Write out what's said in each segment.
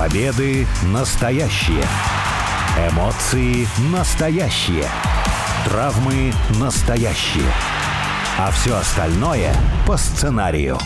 Победы настоящие. Эмоции настоящие. Травмы настоящие. А все остальное по сценарию.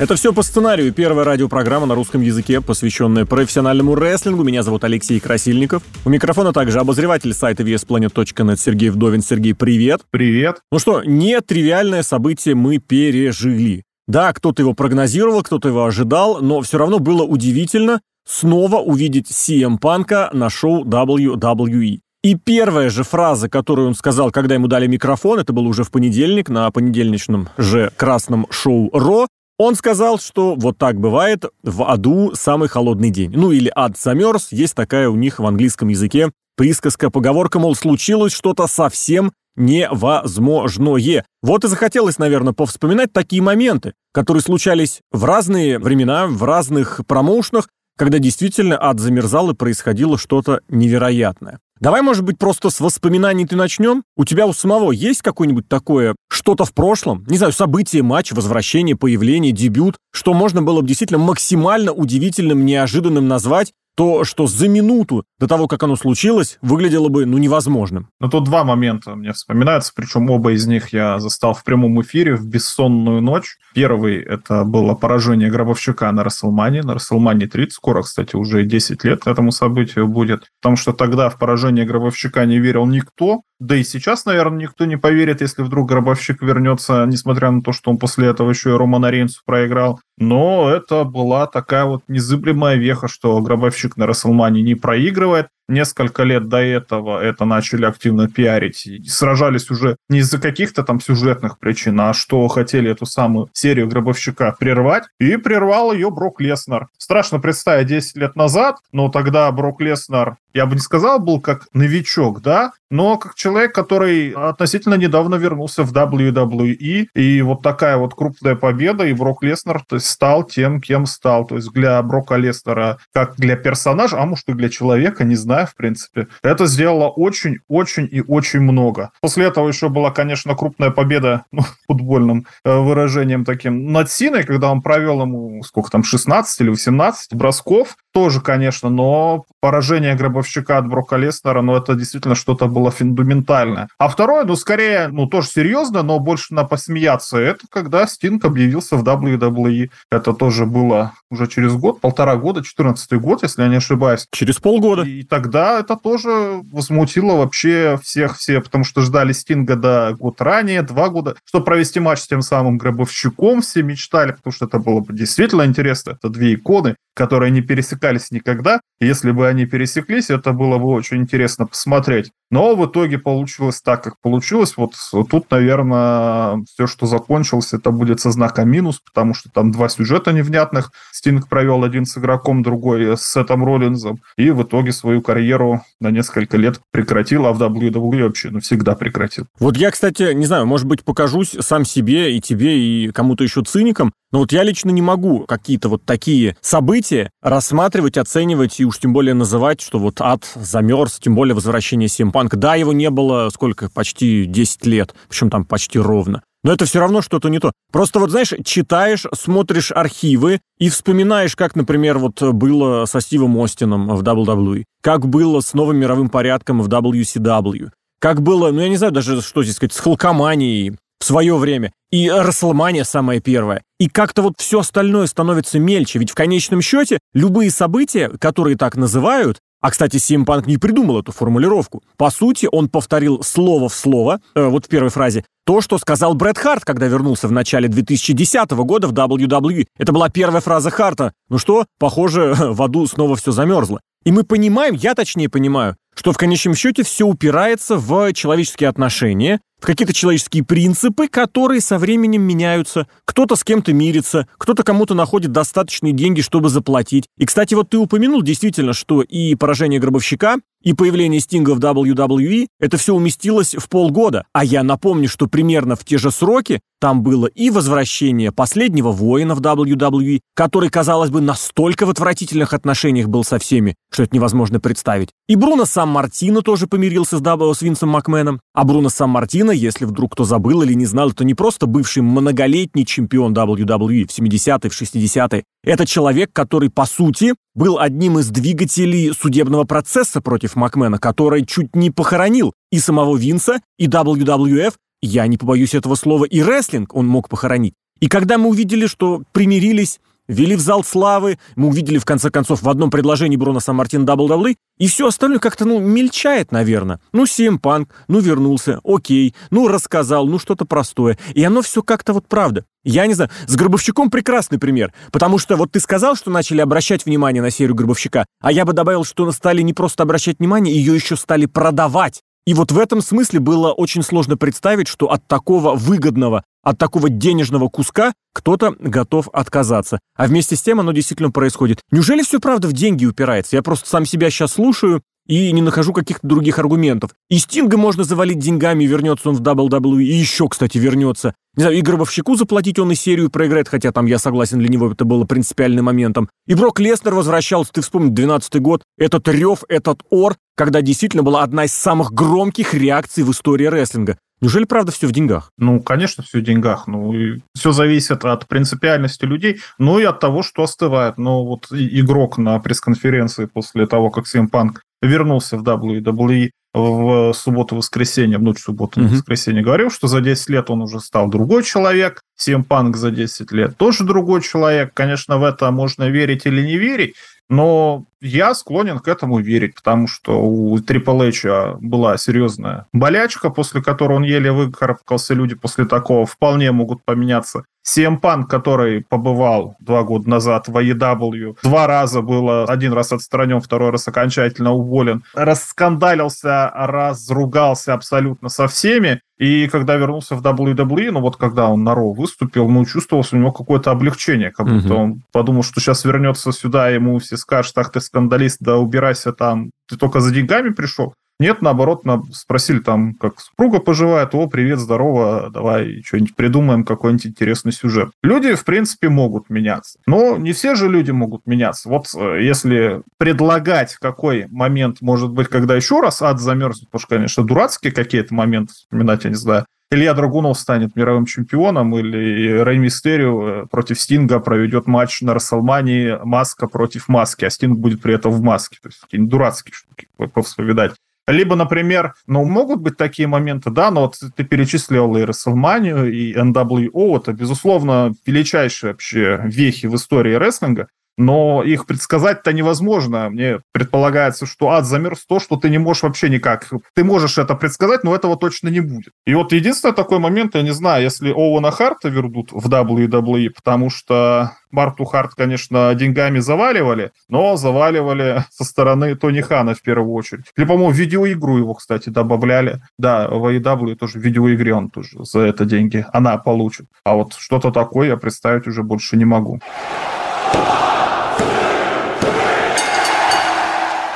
Это все по сценарию. Первая радиопрограмма на русском языке, посвященная профессиональному рестлингу. Меня зовут Алексей Красильников. У микрофона также обозреватель сайта VSPlanet.net Сергей Вдовин. Сергей, привет. Привет. Ну что, нетривиальное событие мы пережили. Да, кто-то его прогнозировал, кто-то его ожидал, но все равно было удивительно снова увидеть CM Панка на шоу WWE. И первая же фраза, которую он сказал, когда ему дали микрофон, это было уже в понедельник, на понедельничном же красном шоу Ро, он сказал, что вот так бывает, в аду самый холодный день. Ну или ад замерз, есть такая у них в английском языке присказка, поговорка, мол, случилось что-то совсем невозможное. Вот и захотелось, наверное, повспоминать такие моменты, которые случались в разные времена, в разных промоушенах, когда действительно ад замерзал и происходило что-то невероятное. Давай, может быть, просто с воспоминаний ты начнем? У тебя у самого есть какое-нибудь такое что-то в прошлом? Не знаю, событие, матч, возвращение, появление, дебют, что можно было бы действительно максимально удивительным, неожиданным назвать, то, что за минуту до того, как оно случилось, выглядело бы, ну, невозможным. Ну, тут два момента мне вспоминаются, причем оба из них я застал в прямом эфире в бессонную ночь. Первый — это было поражение Гробовщика на Расселмане, на Расселмане 30. Скоро, кстати, уже 10 лет этому событию будет. Потому что тогда в поражение Гробовщика не верил никто, да и сейчас, наверное, никто не поверит, если вдруг Гробовщик вернется, несмотря на то, что он после этого еще и Романа Рейнсу проиграл. Но это была такая вот незыблемая веха, что Гробовщик на Расселмане не проигрывает. Несколько лет до этого это начали активно пиарить. И сражались уже не из-за каких-то там сюжетных причин, а что хотели эту самую серию Гробовщика прервать. И прервал ее Брок Леснер. Страшно представить 10 лет назад, но тогда Брок Леснер я бы не сказал, был как новичок, да, но как человек, который относительно недавно вернулся в WWE, и вот такая вот крупная победа, и Брок Леснер то есть, стал тем, кем стал. То есть для Брока Леснера, как для персонажа, а может и для человека, не знаю, в принципе, это сделало очень-очень и очень много. После этого еще была, конечно, крупная победа ну, футбольным э, выражением таким над Синой, когда он провел ему, сколько там, 16 или 18 бросков, тоже, конечно, но поражение гробовщика от Брока Леснера, ну, это действительно что-то было фундаментальное. А второе, ну, скорее, ну, тоже серьезно, но больше на посмеяться, это когда Стинг объявился в WWE. Это тоже было уже через год, полтора года, 14 год, если я не ошибаюсь. Через полгода. И тогда это тоже возмутило вообще всех все, потому что ждали Стинга до год ранее, два года, чтобы провести матч с тем самым Гробовщиком, все мечтали, потому что это было бы действительно интересно. Это две иконы, которые не пересекались никогда. Если бы они пересеклись, это было бы очень интересно посмотреть. Но в итоге получилось так, как получилось. Вот тут, наверное, все, что закончилось, это будет со знаком минус, потому что там два сюжета невнятных. Стинг провел один с игроком, другой с Сетом Роллинзом. И в итоге свою карьеру на несколько лет прекратил, а в WWE вообще навсегда прекратил. Вот я, кстати, не знаю, может быть, покажусь сам себе и тебе, и кому-то еще циником, но вот я лично не могу какие-то вот такие события рассматривать, оценивать и уж тем более называть, что вот ад замерз, тем более возвращение Симпанка. Да, его не было сколько? Почти 10 лет, причем там почти ровно. Но это все равно что-то не то. Просто вот, знаешь, читаешь, смотришь архивы и вспоминаешь, как, например, вот было со Стивом Остином в WWE, как было с новым мировым порядком в WCW, как было, ну я не знаю даже, что здесь сказать, с Халкоманией, свое время. И Расселмания самая первая. И как-то вот все остальное становится мельче. Ведь в конечном счете любые события, которые так называют, а, кстати, Симпанк не придумал эту формулировку. По сути, он повторил слово в слово, э, вот в первой фразе, то, что сказал Брэд Харт, когда вернулся в начале 2010 года в WWE. Это была первая фраза Харта. Ну что, похоже, в аду снова все замерзло. И мы понимаем, я точнее понимаю, что в конечном счете все упирается в человеческие отношения, какие-то человеческие принципы, которые со временем меняются. Кто-то с кем-то мирится, кто-то кому-то находит достаточные деньги, чтобы заплатить. И, кстати, вот ты упомянул действительно, что и поражение Гробовщика, и появление Стинга в WWE, это все уместилось в полгода. А я напомню, что примерно в те же сроки там было и возвращение последнего воина в WWE, который, казалось бы, настолько в отвратительных отношениях был со всеми, что это невозможно представить. И Бруно Сан-Мартино тоже помирился с, с Винсом Макменом. А Бруно Сан-Мартино Сина, если вдруг кто забыл или не знал, это не просто бывший многолетний чемпион WWE в 70-е, в 60-е. Это человек, который, по сути, был одним из двигателей судебного процесса против Макмена, который чуть не похоронил и самого Винса, и WWF, я не побоюсь этого слова, и рестлинг он мог похоронить. И когда мы увидели, что примирились, ввели в зал славы, мы увидели, в конце концов, в одном предложении Бруно Саммартино, WWE, и все остальное как-то, ну, мельчает, наверное. Ну, СМ Панк, ну, вернулся, окей, ну, рассказал, ну, что-то простое. И оно все как-то вот правда. Я не знаю, с Гробовщиком прекрасный пример, потому что вот ты сказал, что начали обращать внимание на серию Гробовщика, а я бы добавил, что стали не просто обращать внимание, ее еще стали продавать. И вот в этом смысле было очень сложно представить, что от такого выгодного, от такого денежного куска кто-то готов отказаться. А вместе с тем оно действительно происходит. Неужели все правда в деньги упирается? Я просто сам себя сейчас слушаю и не нахожу каких-то других аргументов. И Стинга можно завалить деньгами, вернется он в WWE, и еще, кстати, вернется. Не знаю, и Гробовщику заплатить он и серию проиграет, хотя там, я согласен, для него это было принципиальным моментом. И Брок Леснер возвращался, ты вспомни, 12 год, этот рев, этот ор, когда действительно была одна из самых громких реакций в истории рестлинга. Неужели правда все в деньгах? Ну, конечно, все в деньгах. Ну, и все зависит от принципиальности людей, ну и от того, что остывает. Но вот игрок на пресс-конференции после того, как CM Punk вернулся в WWE в субботу-воскресенье, в ночь субботы mm-hmm. воскресенье, говорил, что за 10 лет он уже стал другой человек, Punk за 10 лет тоже другой человек. Конечно, в это можно верить или не верить, но я склонен к этому верить, потому что у Triple H была серьезная болячка, после которой он еле выкарабкался. Люди после такого вполне могут поменяться. CM Punk, который побывал два года назад в AEW, два раза был один раз отстранен, второй раз окончательно уволен, раскандалился, разругался абсолютно со всеми. И когда вернулся в WWE, ну вот когда он на Ро выступил, ну чувствовалось у него какое-то облегчение, как будто угу. он подумал, что сейчас вернется сюда, ему все скажут, ах ты скандалист, да убирайся там, ты только за деньгами пришел. Нет, наоборот, спросили там, как супруга поживает, о, привет, здорово, давай что-нибудь придумаем, какой-нибудь интересный сюжет. Люди, в принципе, могут меняться. Но не все же люди могут меняться. Вот э, если предлагать какой момент, может быть, когда еще раз ад замерзнет, потому что, конечно, дурацкие какие-то моменты вспоминать, я не знаю, Илья Драгунов станет мировым чемпионом, или Рэй Мистерио э, против Стинга проведет матч на Расселмании Маска против Маски, а Стинг будет при этом в маске. То есть какие-нибудь дурацкие штуки повспоминать. Либо, например, ну, могут быть такие моменты, да, но вот ты перечислил и WrestleMania, и NWO, это, безусловно, величайшие вообще вехи в истории рестлинга, но их предсказать-то невозможно. Мне предполагается, что ад замерз то, что ты не можешь вообще никак. Ты можешь это предсказать, но этого точно не будет. И вот единственный такой момент, я не знаю, если Оуэна Харта вернут в WWE, потому что Марту Харт, конечно, деньгами заваливали, но заваливали со стороны Тони Хана в первую очередь. Или, по-моему, видеоигру его, кстати, добавляли. Да, в AEW тоже в видеоигре он тоже за это деньги она получит. А вот что-то такое я представить уже больше не могу.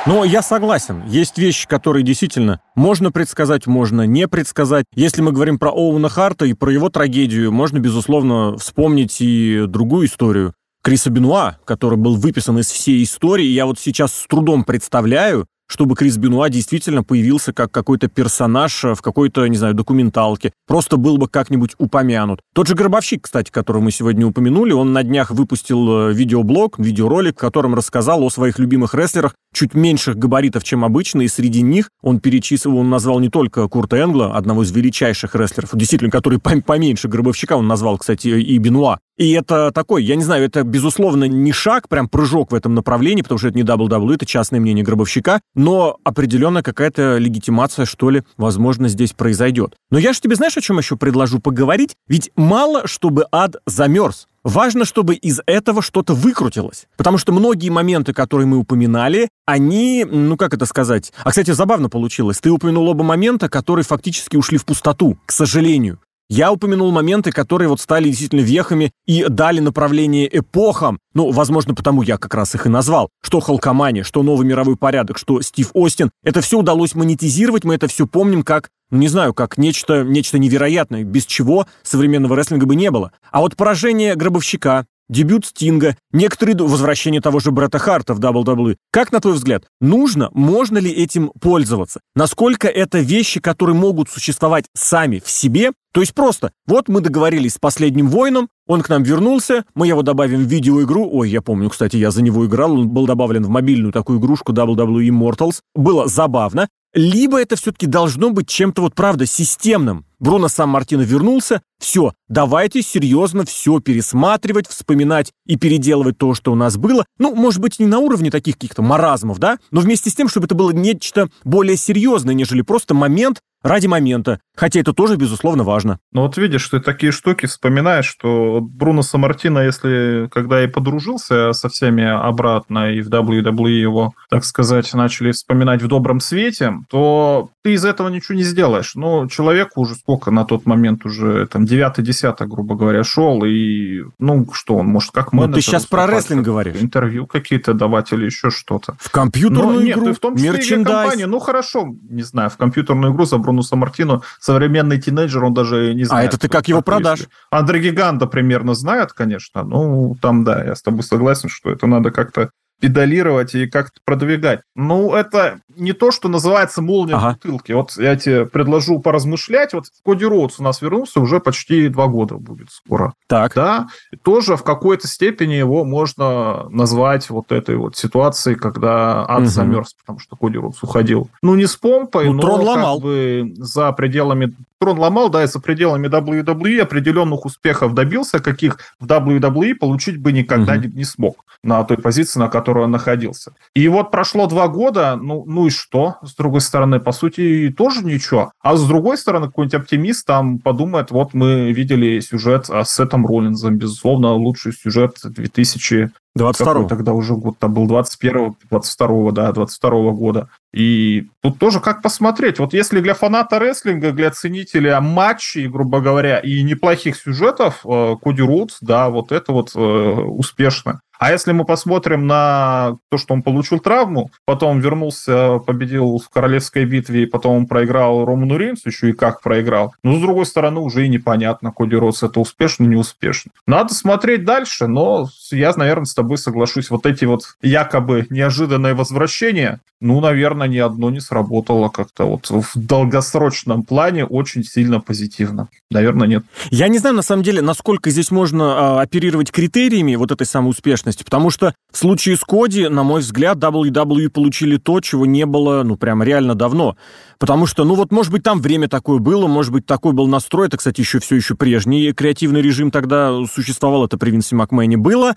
Но я согласен. Есть вещи, которые действительно можно предсказать, можно не предсказать. Если мы говорим про Оуэна Харта и про его трагедию, можно, безусловно, вспомнить и другую историю. Криса Бенуа, который был выписан из всей истории. Я вот сейчас с трудом представляю, чтобы Крис Бенуа действительно появился как какой-то персонаж в какой-то, не знаю, документалке. Просто был бы как-нибудь упомянут. Тот же Гробовщик, кстати, которого мы сегодня упомянули, он на днях выпустил э, видеоблог, видеоролик, в котором рассказал о своих любимых рестлерах, чуть меньших габаритов, чем обычно, и среди них он перечислил, он назвал не только Курта Энгла, одного из величайших рестлеров, действительно, который поменьше Гробовщика, он назвал, кстати, и Бенуа. И это такой, я не знаю, это, безусловно, не шаг, прям прыжок в этом направлении, потому что это не WWE, это частное мнение Гробовщика, но определенно какая-то легитимация, что ли, возможно, здесь произойдет. Но я же тебе, знаешь, о чем еще предложу поговорить? Ведь мало, чтобы ад замерз. Важно, чтобы из этого что-то выкрутилось. Потому что многие моменты, которые мы упоминали, они, ну как это сказать... А, кстати, забавно получилось. Ты упомянул оба момента, которые фактически ушли в пустоту, к сожалению. Я упомянул моменты, которые вот стали действительно вехами и дали направление эпохам. Ну, возможно, потому я как раз их и назвал. Что Халкомани, что Новый мировой порядок, что Стив Остин. Это все удалось монетизировать, мы это все помним как, ну не знаю, как нечто, нечто невероятное, без чего современного рестлинга бы не было. А вот поражение Гробовщика, дебют Стинга, некоторые возвращение того же Бретта Харта в WWE. Как, на твой взгляд, нужно, можно ли этим пользоваться? Насколько это вещи, которые могут существовать сами в себе? То есть просто, вот мы договорились с последним воином, он к нам вернулся, мы его добавим в видеоигру. Ой, я помню, кстати, я за него играл, он был добавлен в мобильную такую игрушку WWE Immortals. Было забавно. Либо это все-таки должно быть чем-то вот, правда, системным. Бруно сам Мартино вернулся, все, давайте серьезно все пересматривать, вспоминать и переделывать то, что у нас было. Ну, может быть, не на уровне таких каких-то маразмов, да, но вместе с тем, чтобы это было нечто более серьезное, нежели просто момент, ради момента. Хотя это тоже, безусловно, важно. Ну вот видишь, ты такие штуки вспоминаешь, что Бруно Самартино, если когда и подружился со всеми обратно и в WWE его, так сказать, начали вспоминать в добром свете, то ты из этого ничего не сделаешь. Ну, человеку уже сколько на тот момент уже, там, 9-10, грубо говоря, шел, и, ну, что он, может, как менеджер... Ну, ты сейчас про рестлинг говоришь. Интервью какие-то давать или еще что-то. В компьютерную Но, игру, нет, в том числе мерчендайз. Ну, хорошо, не знаю, в компьютерную игру за Бруно Самартино современный тинейджер, он даже не знает. А это ты как его продашь? Андре Гиганта примерно знает, конечно. Ну, там, да, я с тобой согласен, что это надо как-то педалировать и как-то продвигать. Ну, это не то, что называется молния ага. бутылки. Вот я тебе предложу поразмышлять. Вот Коди Роудс у нас вернулся уже почти два года будет скоро. Так. Да, и тоже в какой-то степени его можно назвать вот этой вот ситуацией, когда ад угу. замерз, потому что Коди Роудс уходил. Ну, не с помпой, ну, но трон ломал. как бы за пределами... Трон ломал, да, и за пределами WWE определенных успехов добился, каких в WWE получить бы никогда угу. не смог на той позиции, на которой он находился. И вот прошло два года, ну, ну и что? С другой стороны, по сути, тоже ничего. А с другой стороны, какой-нибудь оптимист там подумает, вот мы видели сюжет с Сетом Роллинзом, безусловно, лучший сюжет 2000 22 тогда уже год, там был 21 22 да, 22 года. И тут тоже как посмотреть. Вот если для фаната рестлинга, для ценителя матчей, грубо говоря, и неплохих сюжетов, э, Коди Роудс, да, вот это вот э, успешно. А если мы посмотрим на то, что он получил травму, потом вернулся, победил в королевской битве, и потом он проиграл Роману Рейнсу, еще и как проиграл. Но, с другой стороны, уже и непонятно, Коди Роудс это успешно, не успешно. Надо смотреть дальше, но я, наверное, с тобой соглашусь. Вот эти вот якобы неожиданные возвращения, ну, наверное, ни одно не сработало как-то вот в долгосрочном плане очень сильно позитивно. Наверное, нет. Я не знаю, на самом деле, насколько здесь можно а, оперировать критериями вот этой самой успешности, потому что в случае с Коди, на мой взгляд, WWE получили то, чего не было, ну, прям реально давно. Потому что, ну вот, может быть, там время такое было, может быть, такой был настрой. Это, кстати, еще все еще прежний креативный режим тогда существовал, это при Винсе Макмене было.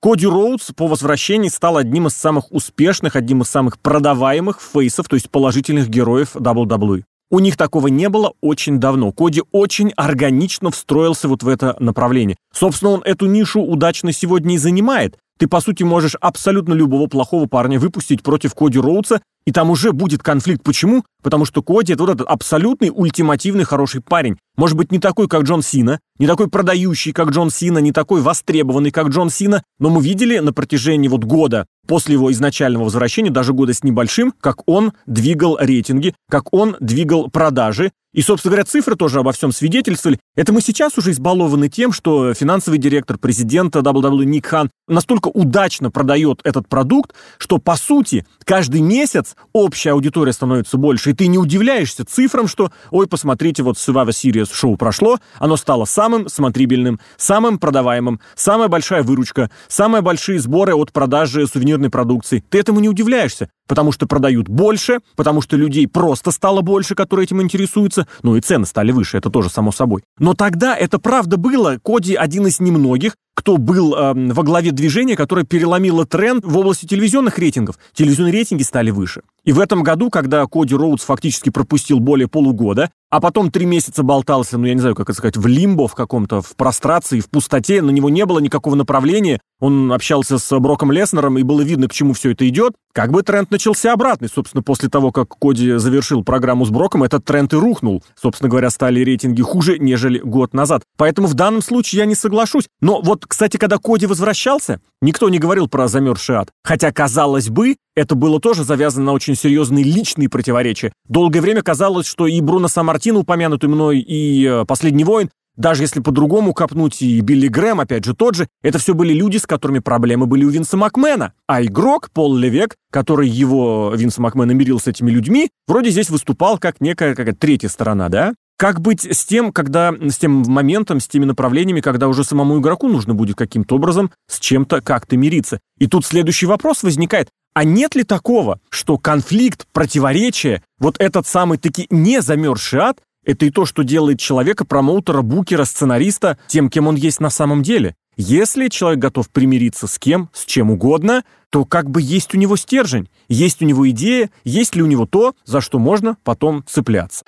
Коди Роудс по возвращении стал одним из самых успешных, одним из самых продаваемых фейсов, то есть положительных героев WWE. У них такого не было очень давно. Коди очень органично встроился вот в это направление. Собственно, он эту нишу удачно сегодня и занимает. Ты, по сути, можешь абсолютно любого плохого парня выпустить против Коди Роудса, и там уже будет конфликт. Почему? Потому что Коди — это вот этот абсолютный ультимативный хороший парень. Может быть, не такой, как Джон Сина, не такой продающий, как Джон Сина, не такой востребованный, как Джон Сина, но мы видели на протяжении вот года после его изначального возвращения, даже года с небольшим, как он двигал рейтинги, как он двигал продажи, и, собственно говоря, цифры тоже обо всем свидетельствовали. Это мы сейчас уже избалованы тем, что финансовый директор президента WWE Ник Хан настолько удачно продает этот продукт, что, по сути, каждый месяц общая аудитория становится больше, и ты не удивляешься цифрам, что, ой, посмотрите, вот Survivor Series шоу прошло, оно стало самым смотрибельным, самым продаваемым, самая большая выручка, самые большие сборы от продажи сувенирной продукции. Ты этому не удивляешься потому что продают больше, потому что людей просто стало больше, которые этим интересуются, ну и цены стали выше, это тоже само собой. Но тогда это правда было. Коди один из немногих, кто был э, во главе движения, которое переломило тренд в области телевизионных рейтингов. Телевизионные рейтинги стали выше. И в этом году, когда Коди Роудс фактически пропустил более полугода, а потом три месяца болтался, ну, я не знаю, как это сказать, в лимбо в каком-то, в прострации, в пустоте, на него не было никакого направления, он общался с Броком Леснером, и было видно, к чему все это идет, как бы тренд начался обратный. Собственно, после того, как Коди завершил программу с Броком, этот тренд и рухнул. Собственно говоря, стали рейтинги хуже, нежели год назад. Поэтому в данном случае я не соглашусь. Но вот, кстати, когда Коди возвращался, никто не говорил про замерзший ад. Хотя, казалось бы, это было тоже завязано на очень серьезные личные противоречия. Долгое время казалось, что и Бруно Самартино, упомянутый мной, и э, «Последний воин» даже если по-другому копнуть, и Билли Грэм, опять же, тот же, это все были люди, с которыми проблемы были у Винса Макмена. А игрок, Пол Левек, который его, Винса Макмена, мирил с этими людьми, вроде здесь выступал как некая какая третья сторона, да? Как быть с тем, когда, с тем моментом, с теми направлениями, когда уже самому игроку нужно будет каким-то образом с чем-то как-то мириться? И тут следующий вопрос возникает. А нет ли такого, что конфликт, противоречие, вот этот самый таки не замерзший ад, это и то, что делает человека, промоутера, букера, сценариста, тем, кем он есть на самом деле. Если человек готов примириться с кем, с чем угодно, то как бы есть у него стержень, есть у него идея, есть ли у него то, за что можно потом цепляться.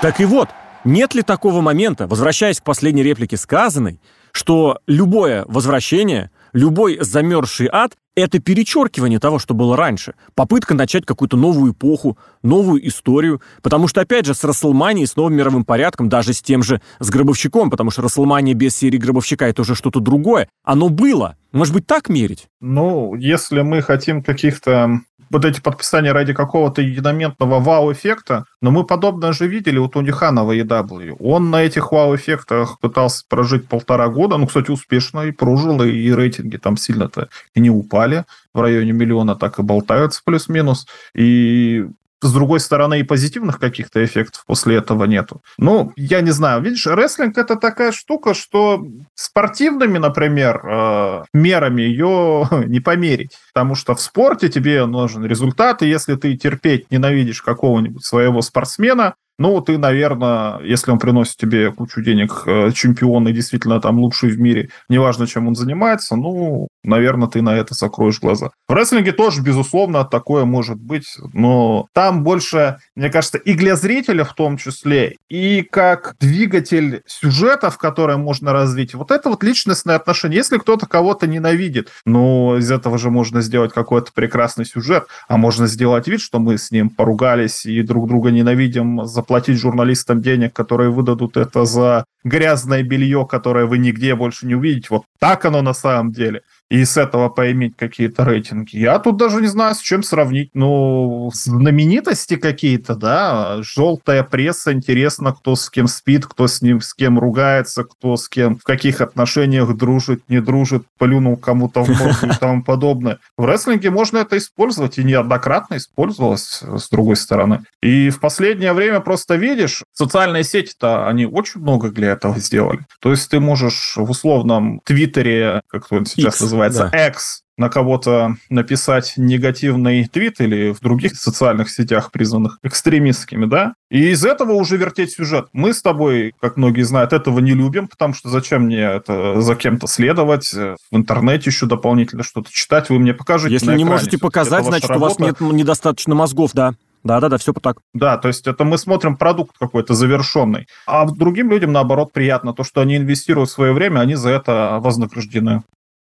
Так и вот, нет ли такого момента, возвращаясь к последней реплике сказанной, что любое возвращение, любой замерзший ад это перечеркивание того, что было раньше. Попытка начать какую-то новую эпоху, новую историю. Потому что, опять же, с Расселманией, с новым мировым порядком, даже с тем же, с Гробовщиком, потому что Расселмания без серии Гробовщика — это уже что-то другое. Оно было. Может быть, так мерить? Ну, если мы хотим каких-то вот эти подписания ради какого-то единоментного вау-эффекта, но мы подобное же видели у Тони Хана в AEW. Он на этих вау-эффектах пытался прожить полтора года, ну, кстати, успешно и прожил, и рейтинги там сильно-то не упали в районе миллиона так и болтаются плюс-минус. И с другой стороны, и позитивных каких-то эффектов после этого нету. Ну, я не знаю. Видишь, рестлинг это такая штука, что спортивными, например, э, мерами ее не померить. Потому что в спорте тебе нужен результат, и если ты терпеть ненавидишь какого-нибудь своего спортсмена, ну, ты, наверное, если он приносит тебе кучу денег, э, чемпион и действительно там лучший в мире, неважно, чем он занимается, ну, наверное, ты на это закроешь глаза. В рестлинге тоже, безусловно, такое может быть, но там больше, мне кажется, и для зрителя в том числе, и как двигатель сюжетов, которые можно развить, вот это вот личностное отношение. Если кто-то кого-то ненавидит, ну, из этого же можно сделать какой-то прекрасный сюжет, а можно сделать вид, что мы с ним поругались и друг друга ненавидим за платить журналистам денег, которые выдадут это за грязное белье, которое вы нигде больше не увидите. Вот так оно на самом деле и с этого поиметь какие-то рейтинги. Я тут даже не знаю, с чем сравнить. Ну, знаменитости какие-то, да, желтая пресса, интересно, кто с кем спит, кто с ним, с кем ругается, кто с кем, в каких отношениях дружит, не дружит, плюнул кому-то в морду и тому подобное. В рестлинге можно это использовать, и неоднократно использовалось, с другой стороны. И в последнее время просто видишь, социальные сети-то, они очень много для этого сделали. То есть ты можешь в условном Твиттере, как он сейчас называется, называется, да. X, на кого-то написать негативный твит или в других социальных сетях, признанных экстремистскими, да, и из этого уже вертеть сюжет. Мы с тобой, как многие знают, этого не любим, потому что зачем мне это за кем-то следовать, в интернете еще дополнительно что-то читать, вы мне покажете Если не можете показать, значит, у вас нет недостаточно мозгов, да. Да-да-да, все так. Да, то есть это мы смотрим продукт какой-то завершенный. А другим людям, наоборот, приятно то, что они инвестируют свое время, они за это вознаграждены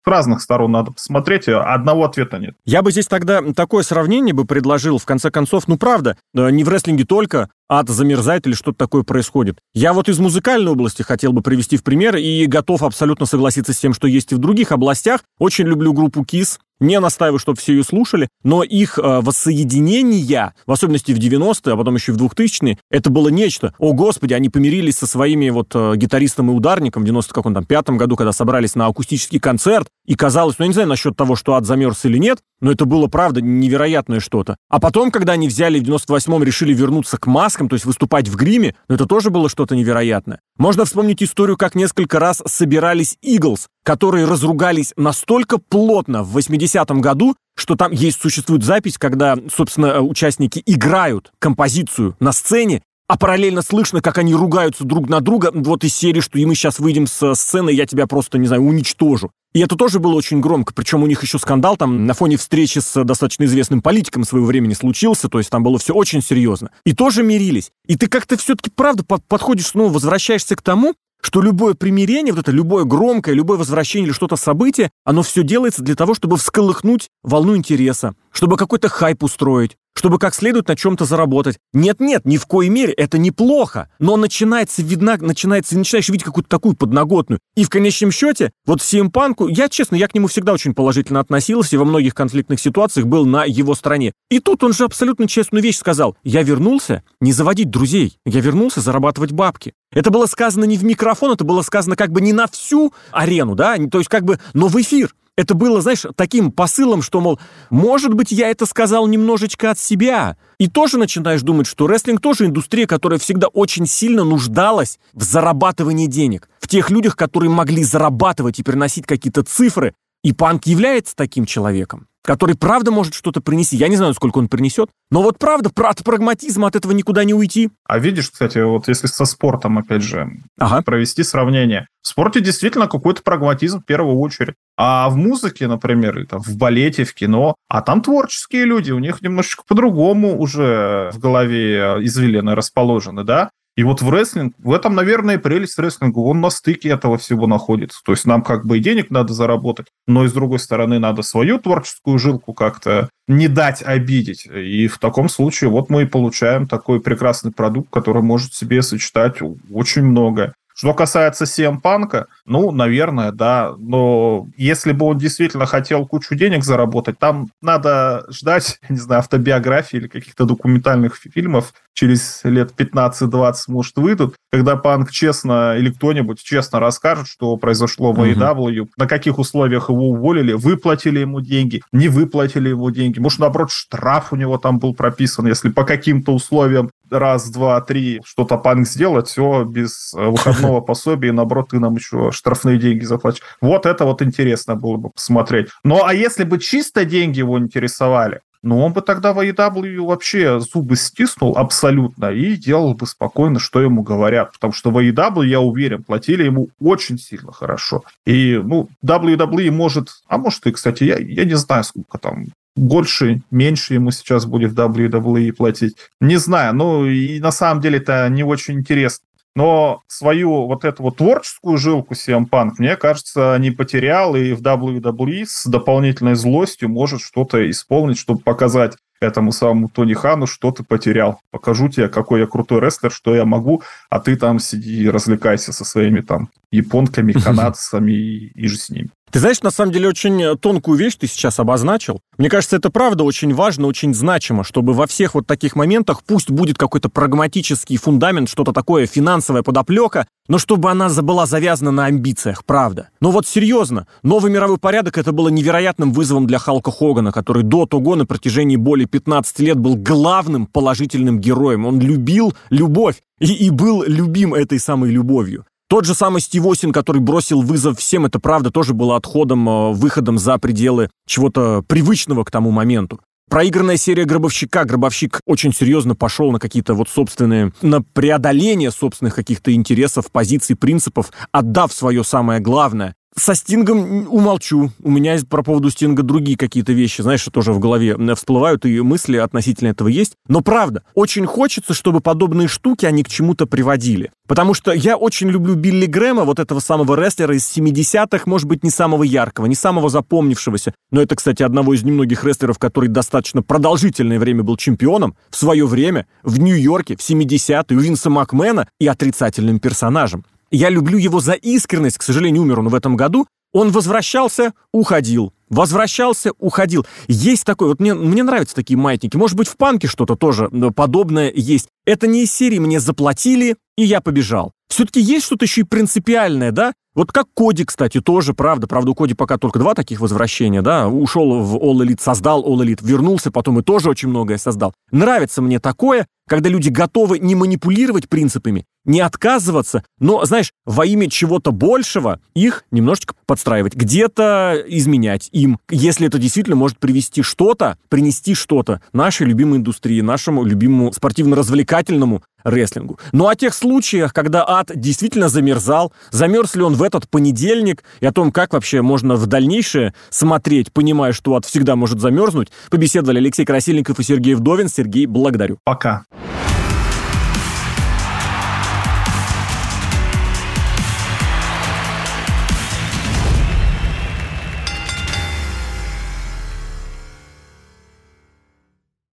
разных сторон надо посмотреть, одного ответа нет. Я бы здесь тогда такое сравнение бы предложил, в конце концов, ну правда, не в рестлинге только, ад замерзает или что-то такое происходит. Я вот из музыкальной области хотел бы привести в пример и готов абсолютно согласиться с тем, что есть и в других областях. Очень люблю группу KISS, не настаиваю, чтобы все ее слушали, но их э, воссоединение, в особенности в 90-е, а потом еще в 2000-е, это было нечто. О, Господи, они помирились со своими вот э, гитаристом и ударником в 90 каком там пятом году, когда собрались на акустический концерт, и казалось, ну, я не знаю насчет того, что ад замерз или нет, но это было, правда, невероятное что-то. А потом, когда они взяли в 98-м, решили вернуться к маскам, то есть выступать в гриме, ну, это тоже было что-то невероятное. Можно вспомнить историю, как несколько раз собирались Иглс, которые разругались настолько плотно в 80-м году, что там есть, существует запись, когда, собственно, участники играют композицию на сцене, а параллельно слышно, как они ругаются друг на друга, вот из серии, что и мы сейчас выйдем со сцены, я тебя просто, не знаю, уничтожу. И это тоже было очень громко, причем у них еще скандал там на фоне встречи с достаточно известным политиком своего времени случился, то есть там было все очень серьезно. И тоже мирились. И ты как-то все-таки, правда, подходишь, снова возвращаешься к тому, что любое примирение, вот это любое громкое, любое возвращение или что-то событие, оно все делается для того, чтобы всколыхнуть волну интереса, чтобы какой-то хайп устроить, чтобы как следует на чем-то заработать. Нет-нет, ни в коей мере, это неплохо. Но начинается видна, начинается, начинаешь видеть какую-то такую подноготную. И в конечном счете, вот CM Панку, я честно, я к нему всегда очень положительно относился и во многих конфликтных ситуациях был на его стороне. И тут он же абсолютно честную вещь сказал. Я вернулся не заводить друзей, я вернулся зарабатывать бабки. Это было сказано не в микрофон, это было сказано как бы не на всю арену, да, то есть как бы, но в эфир. Это было, знаешь, таким посылом, что, мол, может быть, я это сказал немножечко от себя. И тоже начинаешь думать, что рестлинг тоже индустрия, которая всегда очень сильно нуждалась в зарабатывании денег. В тех людях, которые могли зарабатывать и приносить какие-то цифры. И панк является таким человеком который правда может что-то принести. Я не знаю, сколько он принесет, но вот правда, от прагматизма от этого никуда не уйти. А видишь, кстати, вот если со спортом, опять же, ага. провести сравнение. В спорте действительно какой-то прагматизм в первую очередь. А в музыке, например, или там в балете, в кино, а там творческие люди, у них немножечко по-другому уже в голове извилины расположены, да? И вот в рестлинг, в этом, наверное, прелесть рестлинга, он на стыке этого всего находится. То есть нам как бы и денег надо заработать, но и с другой стороны надо свою творческую жилку как-то не дать обидеть. И в таком случае вот мы и получаем такой прекрасный продукт, который может себе сочетать очень много. Что касается CM Панка, ну, наверное, да. Но если бы он действительно хотел кучу денег заработать, там надо ждать, не знаю, автобиографии или каких-то документальных фильмов, через лет 15-20, может, выйдут, когда Панк честно или кто-нибудь честно расскажет, что произошло в AEW, угу. на каких условиях его уволили, выплатили ему деньги, не выплатили ему деньги. Может, наоборот, штраф у него там был прописан, если по каким-то условиям раз, два, три что-то Панк сделать, все без э, выходного пособия, и наоборот, ты нам еще штрафные деньги заплатишь. Вот это вот интересно было бы посмотреть. Ну, а если бы чисто деньги его интересовали, ну, он бы тогда в AEW вообще зубы стиснул абсолютно и делал бы спокойно, что ему говорят. Потому что в AEW, я уверен, платили ему очень сильно хорошо. И, ну, WWE может... А может и, кстати, я, я не знаю, сколько там больше, меньше ему сейчас будет WWE платить. Не знаю, ну и на самом деле это не очень интересно. Но свою вот эту вот творческую жилку CM Punk, мне кажется, не потерял, и в WWE с дополнительной злостью может что-то исполнить, чтобы показать этому самому Тони Хану, что ты потерял. Покажу тебе, какой я крутой рестлер, что я могу, а ты там сиди и развлекайся со своими там японками, канадцами и, и же с ними. Ты знаешь, на самом деле очень э, тонкую вещь ты сейчас обозначил. Мне кажется, это правда очень важно, очень значимо, чтобы во всех вот таких моментах пусть будет какой-то прагматический фундамент, что-то такое, финансовая подоплека, но чтобы она была завязана на амбициях, правда. Но вот серьезно, новый мировой порядок это было невероятным вызовом для Халка Хогана, который до того на протяжении более 15 лет был главным положительным героем. Он любил любовь и, и был любим этой самой любовью. Тот же самый Стив Осин, который бросил вызов всем, это правда тоже было отходом, э, выходом за пределы чего-то привычного к тому моменту. Проигранная серия Гробовщика. Гробовщик очень серьезно пошел на какие-то вот собственные, на преодоление собственных каких-то интересов, позиций, принципов, отдав свое самое главное. Со Стингом умолчу. У меня по поводу Стинга другие какие-то вещи, знаешь, тоже в голове всплывают, и мысли относительно этого есть. Но правда, очень хочется, чтобы подобные штуки, они к чему-то приводили. Потому что я очень люблю Билли Грэма, вот этого самого рестлера из 70-х, может быть, не самого яркого, не самого запомнившегося. Но это, кстати, одного из немногих рестлеров, который достаточно продолжительное время был чемпионом, в свое время, в Нью-Йорке, в 70-е, у Винса Макмена и отрицательным персонажем. Я люблю его за искренность, к сожалению, умер он в этом году. Он возвращался, уходил. Возвращался, уходил. Есть такой, вот мне, мне нравятся такие маятники. Может быть, в панке что-то тоже э, подобное есть. Это не из серии «мне заплатили, и я побежал». Все-таки есть что-то еще и принципиальное, да? Вот как Коди, кстати, тоже, правда. Правда, у Коди пока только два таких возвращения, да. Ушел в All Elite, создал All Elite, вернулся, потом и тоже очень многое создал. Нравится мне такое, когда люди готовы не манипулировать принципами, не отказываться, но, знаешь, во имя чего-то большего их немножечко подстраивать, где-то изменять им, если это действительно может привести что-то, принести что-то нашей любимой индустрии, нашему любимому спортивно-развлекательному рестлингу. Ну, о тех случаях, когда ад действительно замерзал, замерз ли он в этот понедельник, и о том, как вообще можно в дальнейшее смотреть, понимая, что ад всегда может замерзнуть, побеседовали Алексей Красильников и Сергей Вдовин. Сергей, благодарю. Пока.